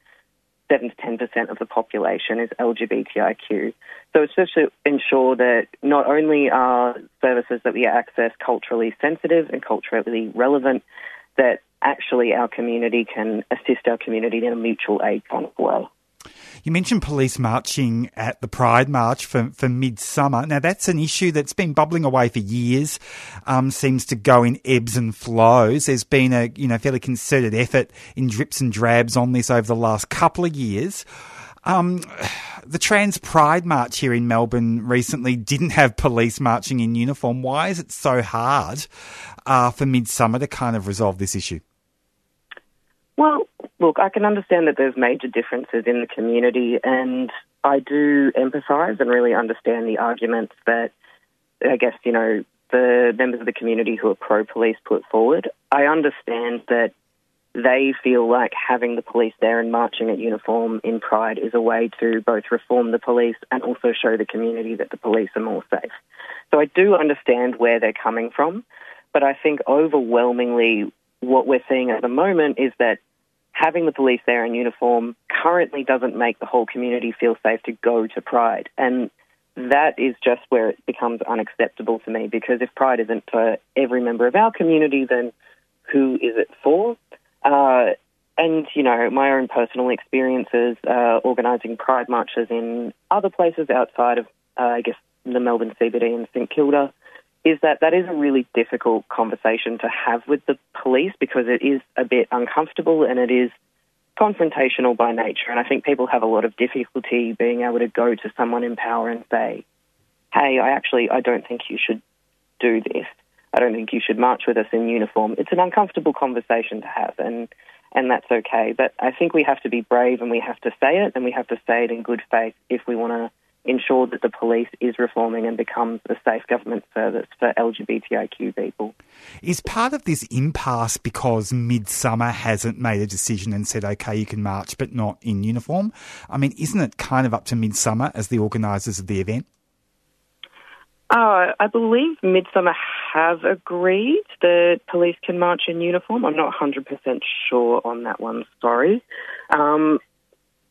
7 to 10% of the population is LGBTIQ. So it's just to ensure that not only are services that we access culturally sensitive and culturally relevant, that actually our community can assist our community in a mutual aid kind of way. You mentioned police marching at the Pride March for, for midsummer. Now, that's an issue that's been bubbling away for years, um, seems to go in ebbs and flows. There's been a you know fairly concerted effort in drips and drabs on this over the last couple of years. Um, the Trans Pride March here in Melbourne recently didn't have police marching in uniform. Why is it so hard uh, for Midsummer to kind of resolve this issue? Well, look, I can understand that there's major differences in the community, and I do empathise and really understand the arguments that I guess, you know, the members of the community who are pro police put forward. I understand that they feel like having the police there and marching at uniform in Pride is a way to both reform the police and also show the community that the police are more safe. So I do understand where they're coming from, but I think overwhelmingly what we're seeing at the moment is that having the police there in uniform currently doesn't make the whole community feel safe to go to Pride. And that is just where it becomes unacceptable to me because if Pride isn't for every member of our community, then who is it for? Uh, and, you know, my own personal experiences uh, organising Pride marches in other places outside of, uh, I guess, the Melbourne CBD and St Kilda is that that is a really difficult conversation to have with the police because it is a bit uncomfortable and it is confrontational by nature. And I think people have a lot of difficulty being able to go to someone in power and say, hey, I actually, I don't think you should do this. I don't think you should march with us in uniform. It's an uncomfortable conversation to have, and and that's okay. But I think we have to be brave, and we have to say it, and we have to say it in good faith if we want to ensure that the police is reforming and becomes a safe government service for LGBTIQ people. Is part of this impasse because Midsummer hasn't made a decision and said, okay, you can march, but not in uniform? I mean, isn't it kind of up to Midsummer as the organisers of the event? Uh, I believe Midsummer have agreed that police can march in uniform. I'm not 100% sure on that one, sorry. Um,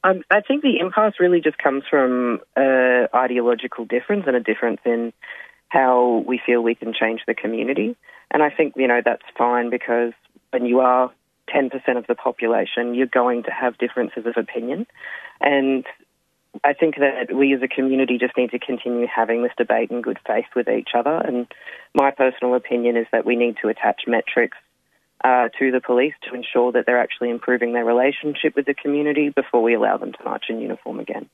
I, I think the impasse really just comes from an ideological difference and a difference in how we feel we can change the community. And I think, you know, that's fine because when you are 10% of the population, you're going to have differences of opinion. And I think that we as a community just need to continue having this debate in good faith with each other. And my personal opinion is that we need to attach metrics uh, to the police to ensure that they're actually improving their relationship with the community before we allow them to march in uniform again.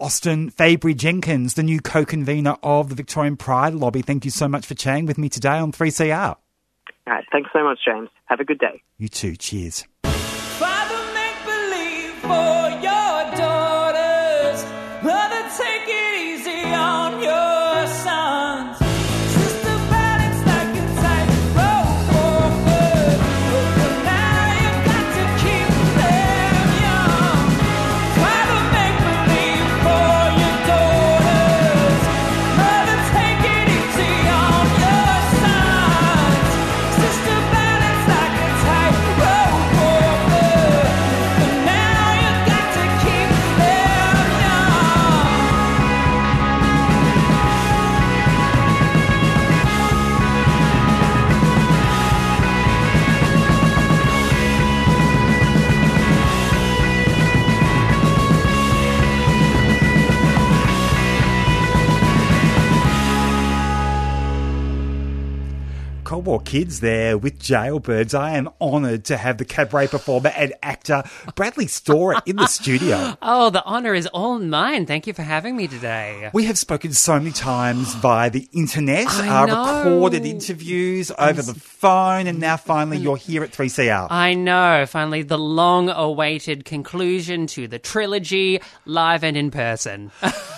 Austin Fabry Jenkins, the new co convenor of the Victorian Pride Lobby, thank you so much for chatting with me today on 3CR. All right, thanks so much, James. Have a good day. You too. Cheers. Kids there with Jailbirds. I am honoured to have the cabaret performer and actor Bradley Storer in the studio. Oh, the honour is all mine. Thank you for having me today. We have spoken so many times via the internet, I uh, know. recorded interviews over the phone, and now finally you're here at 3CR. I know, finally, the long awaited conclusion to the trilogy, live and in person.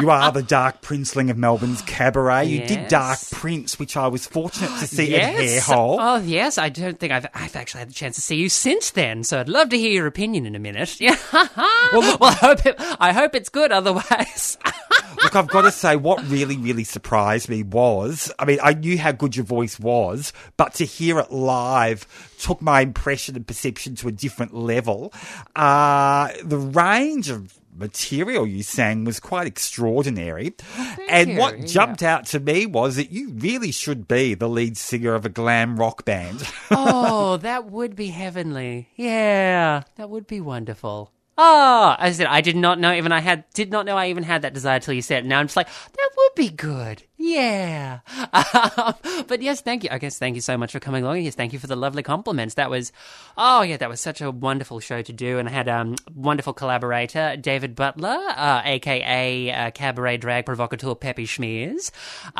You are the Dark Princeling of Melbourne's cabaret. You did Dark Prince, which I was fortunate to see at yes. Hare Hole. Oh, yes. I don't think I've, I've actually had the chance to see you since then, so I'd love to hear your opinion in a minute. Yeah. well, I, hope it, I hope it's good otherwise. Look, I've got to say, what really, really surprised me was, I mean, I knew how good your voice was, but to hear it live took my impression and perception to a different level. Uh, the range of material you sang was quite extraordinary. Oh, and you, what yeah. jumped out to me was that you really should be the lead singer of a glam rock band. oh, that would be heavenly. Yeah, that would be wonderful. Oh, I said I did not know even I had did not know I even had that desire till you said it. Now I'm just like that be good. Yeah. Um, but yes, thank you. I guess thank you so much for coming along. Yes, thank you for the lovely compliments. That was, oh yeah, that was such a wonderful show to do, and I had a um, wonderful collaborator, David Butler, uh, aka uh, cabaret drag provocateur Peppy Schmears.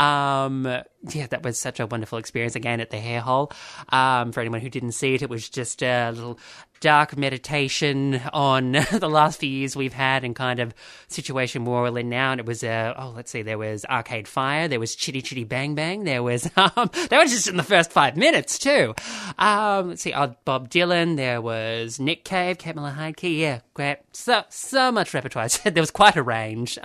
Um, yeah, that was such a wonderful experience again at the Hare Hole. Um, for anyone who didn't see it, it was just a little dark meditation on the last few years we've had and kind of situation we're all in now. And it was, uh, oh, let's see, there was Arcade Fire, there was Chitty Chitty Bang Bang, there was, um, that was just in the first five minutes too. Um, let's see, oh, Bob Dylan, there was Nick Cave, Kate Miller-Heidke, yeah, great. So, so much repertoire. there was quite a range.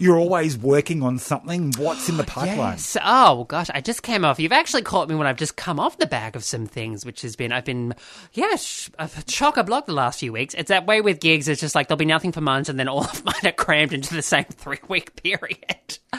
You're always working on something. What's in the pipeline? Yes. Oh gosh, I just came off. You've actually caught me when I've just come off the back of some things, which has been I've been yeah, sh- chock a block the last few weeks. It's that way with gigs. It's just like there'll be nothing for months, and then all of mine are crammed into the same three week period.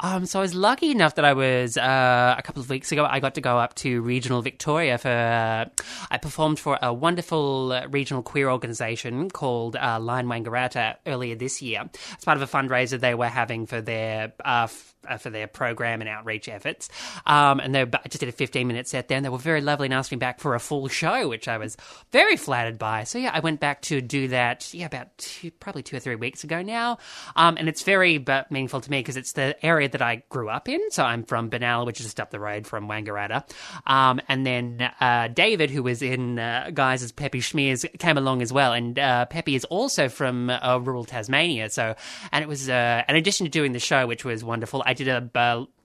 Um, so I was lucky enough that I was uh, a couple of weeks ago. I got to go up to regional Victoria for. Uh, I performed for a wonderful uh, regional queer organisation called uh, Line Wangaratta earlier this year. It's part of a fundraiser they were having for their uh, uh, for their program and outreach efforts. Um, and they I just did a 15 minute set there, and they were very lovely and asked me back for a full show, which I was very flattered by. So yeah, I went back to do that. Yeah, about two, probably two or three weeks ago now. Um, and it's very but meaningful to me because it's the area that I grew up in. So I'm from Benalla, which is just up the road from Wangaratta. Um, and then uh, David, who was in uh, guys as Peppy Schmears, came along as well. And uh, Peppy is also from uh, rural Tasmania. So, and it was uh, in addition to doing the show, which was wonderful. I did a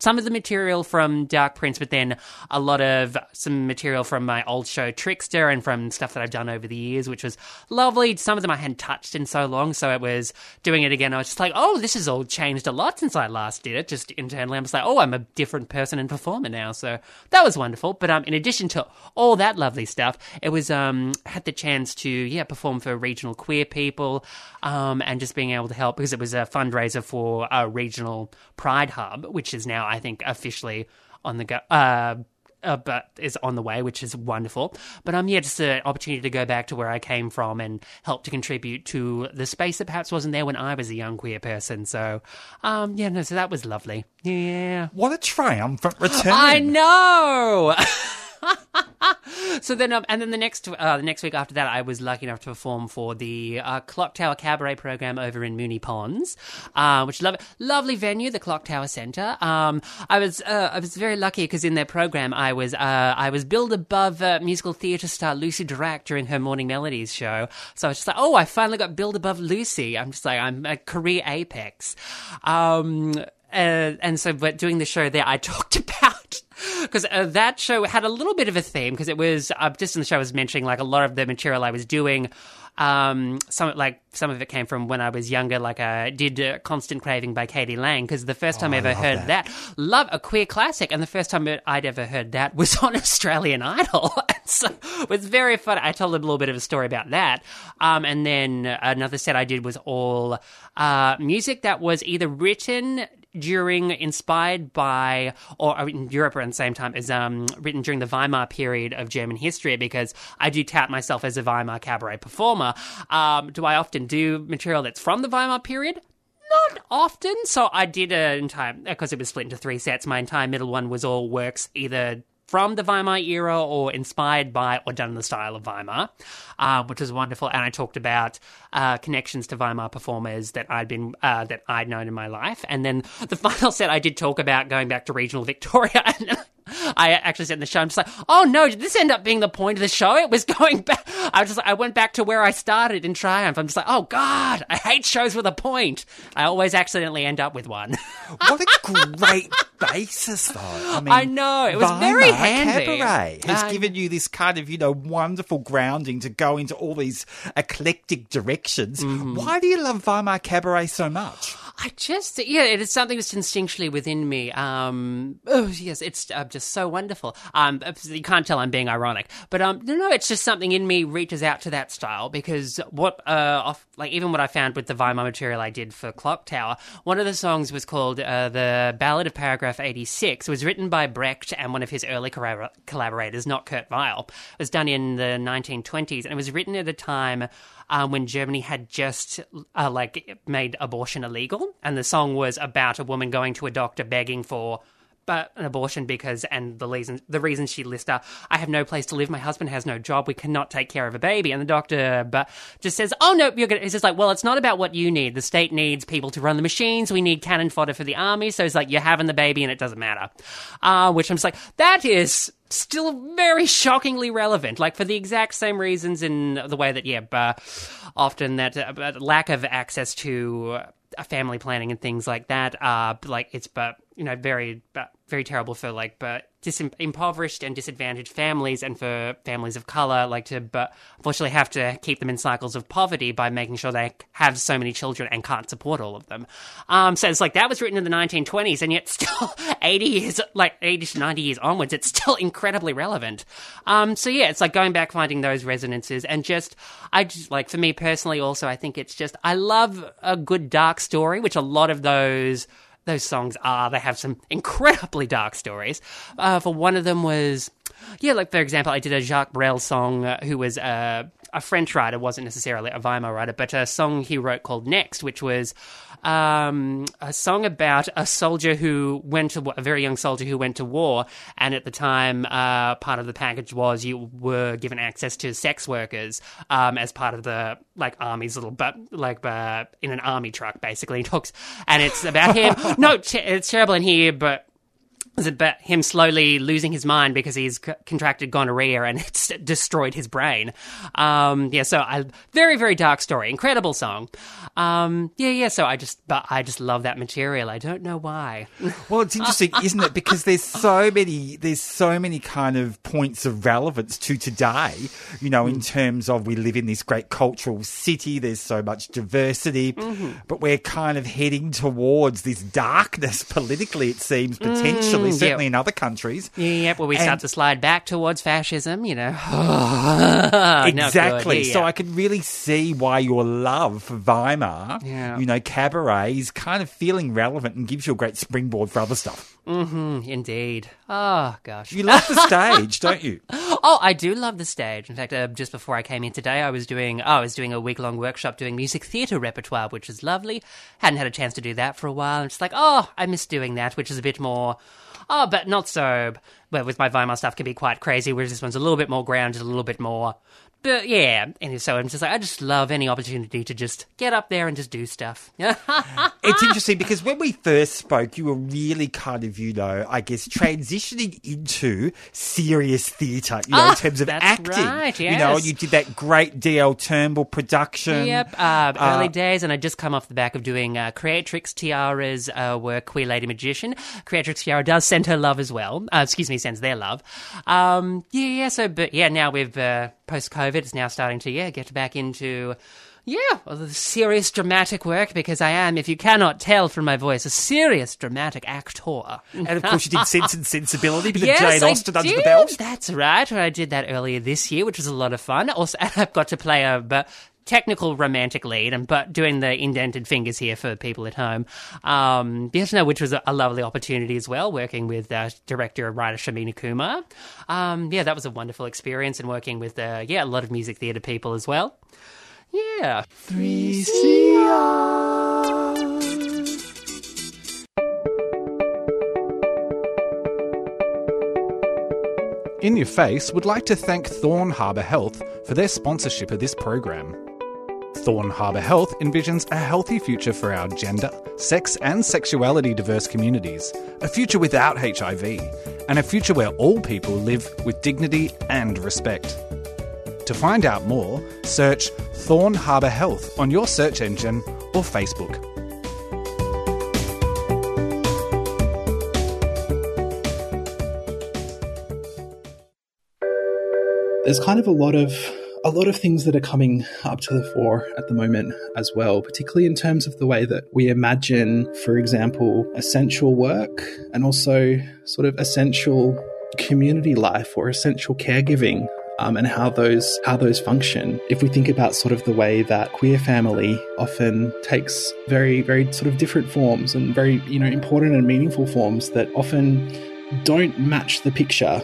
some of the material from Dark Prince, but then a lot of some material from my old show Trickster and from stuff that I've done over the years, which was lovely. Some of them I hadn't touched in so long, so it was doing it again. I was just like, oh, this has all changed a lot since I last did it. Just internally, I'm just like, oh, I'm a different person and performer now. So that was wonderful. But um, in addition to all that lovely stuff, it was um had the chance to yeah perform for regional queer people, um, and just being able to help because it was a fundraiser for a regional Pride Hub, which is now I think officially on the go. Uh, uh, but is on the way, which is wonderful. But um, yeah, just an opportunity to go back to where I came from and help to contribute to the space that perhaps wasn't there when I was a young queer person. So, um, yeah, no, so that was lovely. Yeah, what a triumphant return! I know. so then, um, and then the next uh, the next week after that, I was lucky enough to perform for the uh, Clock Tower Cabaret program over in Moonee Ponds, uh, which love lovely venue, the Clock Tower Centre. Um, I was uh, I was very lucky because in their program, I was uh, I was billed above uh, musical theatre star Lucy Durack during her Morning Melodies show. So I was just like, oh, I finally got billed above Lucy. I'm just like, I'm a career apex. Um, and so, but doing the show there, I talked about because uh, that show had a little bit of a theme because it was uh, just in the show I was mentioning like a lot of the material I was doing. Um, some like some of it came from when I was younger. Like I did uh, "Constant Craving" by k.d. lang because the first time Oh, I ever heard that. that. love a queer classic, and the first time I'd ever heard that was on Australian Idol. so it was very fun. I told a little bit of a story about that. Um, and then another set I did was all uh, music that was either written during, inspired by, or in Europe around the same time, is um, written during the Weimar period of German history because I do tout myself as a Weimar cabaret performer. Um, do I often do material that's from the Weimar period? Not often. So I did an entire, because it was split into three sets, my entire middle one was all works either from the Weimar era or inspired by or done in the style of Weimar, uh, which was wonderful. And I talked about uh, connections to Weimar performers that I'd been uh, that I'd known in my life. And then the final set, I did talk about going back to regional Victoria. And I actually said in the show, I'm just like, oh no, did this end up being the point of the show? It was going back. I was just like, I went back to where I started in Triumph. I'm just like, oh god, I hate shows with a point. I always accidentally end up with one. What a great basis, though. I mean, I know, it was very Weimar handy. Cabaret has I- given you this kind of, you know, wonderful grounding to go into all these eclectic directions. Mm-hmm. Why do you love Weimar Cabaret so much? I just, yeah, it is something that's instinctually within me. Um, oh, yes, it's uh, just so wonderful. Um, you can't tell I'm being ironic, but um, no, no, it's just something in me reaches out to that style because what, uh, off, like even what I found with the Weimar material I did for Clock Tower, one of the songs was called uh, the Ballad of Paragraph 86. It was written by Brecht and one of his early collabor- collaborators, not Kurt Weill. It was done in the 1920s and it was written at a time um, when Germany had just uh, like made abortion illegal, and the song was about a woman going to a doctor begging for but an abortion because and the reason the reason she lists are I have no place to live, my husband has no job, we cannot take care of a baby, and the doctor but just says, oh no, you're gonna. It's just like, well, it's not about what you need. The state needs people to run the machines. We need cannon fodder for the army. So it's like you're having the baby and it doesn't matter. Uh, which I'm just like, that is still very shockingly relevant. Like for the exact same reasons in the way that yeah, often that uh, lack of access to. Uh, family planning and things like that, uh, like it's but you know very very terrible for like but dis- impoverished and disadvantaged families and for families of color like to but unfortunately have to keep them in cycles of poverty by making sure they have so many children and can't support all of them. Um, so it's like that was written in the 1920s and yet still 80 years like 80 to 90 years onwards it's still incredibly relevant. Um, so yeah it's like going back finding those resonances and just i just like for me personally also i think it's just i love a good dark story which a lot of those those songs are. They have some incredibly dark stories. Uh, for one of them was, yeah, like for example, I did a Jacques Brel song, uh, who was uh, a French writer, wasn't necessarily a Weimar writer, but a song he wrote called Next, which was um, a song about a soldier who went to a very young soldier who went to war, and at the time, uh, part of the package was you were given access to sex workers um, as part of the like army's little but like uh, in an army truck basically. He talks, and it's about him. no, it's terrible in here, but is it about him slowly losing his mind because he's c- contracted gonorrhea and it's destroyed his brain. Um, yeah, so a very very dark story, incredible song. Um, yeah, yeah. So I just but I just love that material. I don't know why. Well, it's interesting, isn't it? Because there's so many there's so many kind of points of relevance to today. You know, in terms of we live in this great cultural city. There's so much diversity, Mm-hmm. but we're kind of heading towards this darkness politically. It seems potentially, Mm, certainly yeah. in other countries. Yeah, where we And- start to slide back towards fascism. You know. Exactly. Yeah, So. I could really see why your love for Weimar, Yeah. you know, cabaret is kind of feeling relevant and gives you a great springboard for other stuff. Mm, indeed. Oh gosh. You love the stage, don't you? Oh, I do love the stage. In fact, uh, just before I came in today, I was doing oh, I was doing a week long workshop doing music theatre repertoire, which is lovely. Hadn't had a chance to do that for a while. And it's like, oh, I miss doing that, which is a bit more. Oh, but not so. With my Weimar stuff, can be quite crazy. Whereas this one's a little bit more grounded, a little bit more. But yeah, and so I'm just like, I just love any opportunity to just get up there and just do stuff. It's interesting because when we first spoke, you were really kind of, you know, I guess transitioning into serious theatre, you know, in Ah, terms of acting. right, You know, yes. you did that great DL Turnbull production. Yep, uh, early days, and I just come off the back of doing uh, Creatrix Tiara's uh, work, Queer Lady Magician. Creatrix Tiara does send her love as well. Uh, excuse me, sends their love. Um, yeah, yeah. So, but yeah, now we've uh, post COVID, it's now starting to yeah get back into. Yeah, serious dramatic work because I am, if you cannot tell from my voice, a serious dramatic actor. And of course, you did Sense and Sensibility, but Yes, Jane I Austen under the belt. That's right. I did that earlier this year, which was a lot of fun. Also, I've got to play a but technical romantic lead, and but doing the indented fingers here for people at home. Um, yes, no, which was a, a lovely opportunity as well, working with uh, director and writer Shamina Kumar. Um, yeah, that was a wonderful experience, and working with uh, yeah a lot of music theatre people as well. Yeah. In Your Face would like to thank Thorn Harbour Health for their sponsorship of this program. Thorn Harbour Health envisions a healthy future for our gender, sex, and sexuality diverse communities, a future without HIV, and a future where all people live with dignity and respect. To find out more, search Thorn Harbour Health on your search engine or Facebook. there's kind of a lot of a lot of things that are coming up to the fore at the moment as well, particularly in terms of the way that we imagine, for example, essential work and also sort of essential community life or essential caregiving. Um, and how those how those function. If we think about sort of the way that queer family often takes very very sort of different forms and very you know important and meaningful forms that often don't match the picture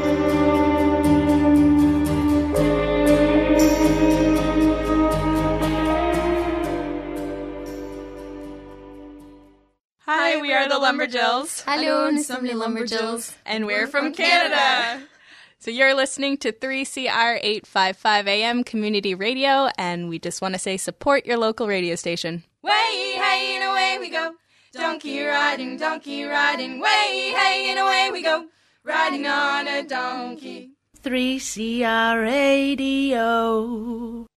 The Lumberjills. Hello, nous sommes les Lumberjills. And we're from Canada. So you're listening to 3CR 855 AM Community Radio, and we just want to say support your local radio station. Way, hey, and away we go. Donkey riding, donkey riding, way, hey, and away we go. Riding on a donkey. 3CR Radio.